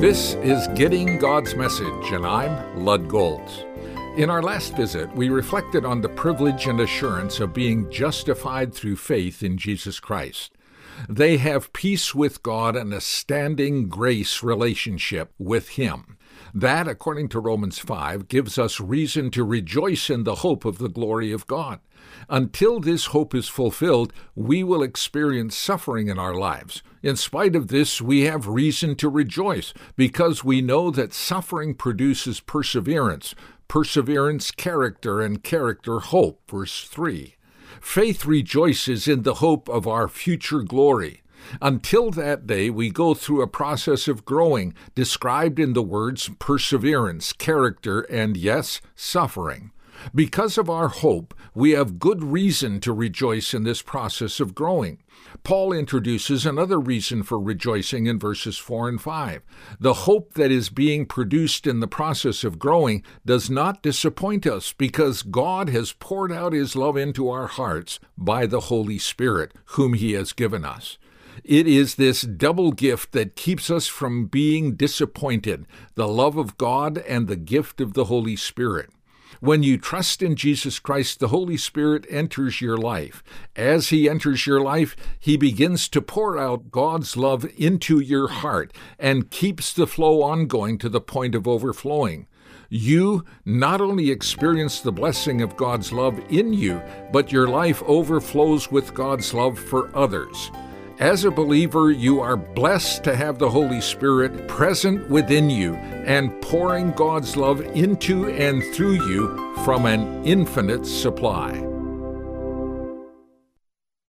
This is Getting God's Message, and I'm Lud Golz. In our last visit, we reflected on the privilege and assurance of being justified through faith in Jesus Christ. They have peace with God and a standing grace relationship with Him. That, according to Romans 5, gives us reason to rejoice in the hope of the glory of God. Until this hope is fulfilled, we will experience suffering in our lives. In spite of this, we have reason to rejoice because we know that suffering produces perseverance, perseverance, character, and character, hope. Verse 3. Faith rejoices in the hope of our future glory. Until that day, we go through a process of growing, described in the words perseverance, character, and yes, suffering. Because of our hope, we have good reason to rejoice in this process of growing. Paul introduces another reason for rejoicing in verses 4 and 5. The hope that is being produced in the process of growing does not disappoint us because God has poured out His love into our hearts by the Holy Spirit, whom He has given us. It is this double gift that keeps us from being disappointed the love of God and the gift of the Holy Spirit. When you trust in Jesus Christ, the Holy Spirit enters your life. As He enters your life, He begins to pour out God's love into your heart and keeps the flow ongoing to the point of overflowing. You not only experience the blessing of God's love in you, but your life overflows with God's love for others. As a believer, you are blessed to have the Holy Spirit present within you and pouring God's love into and through you from an infinite supply.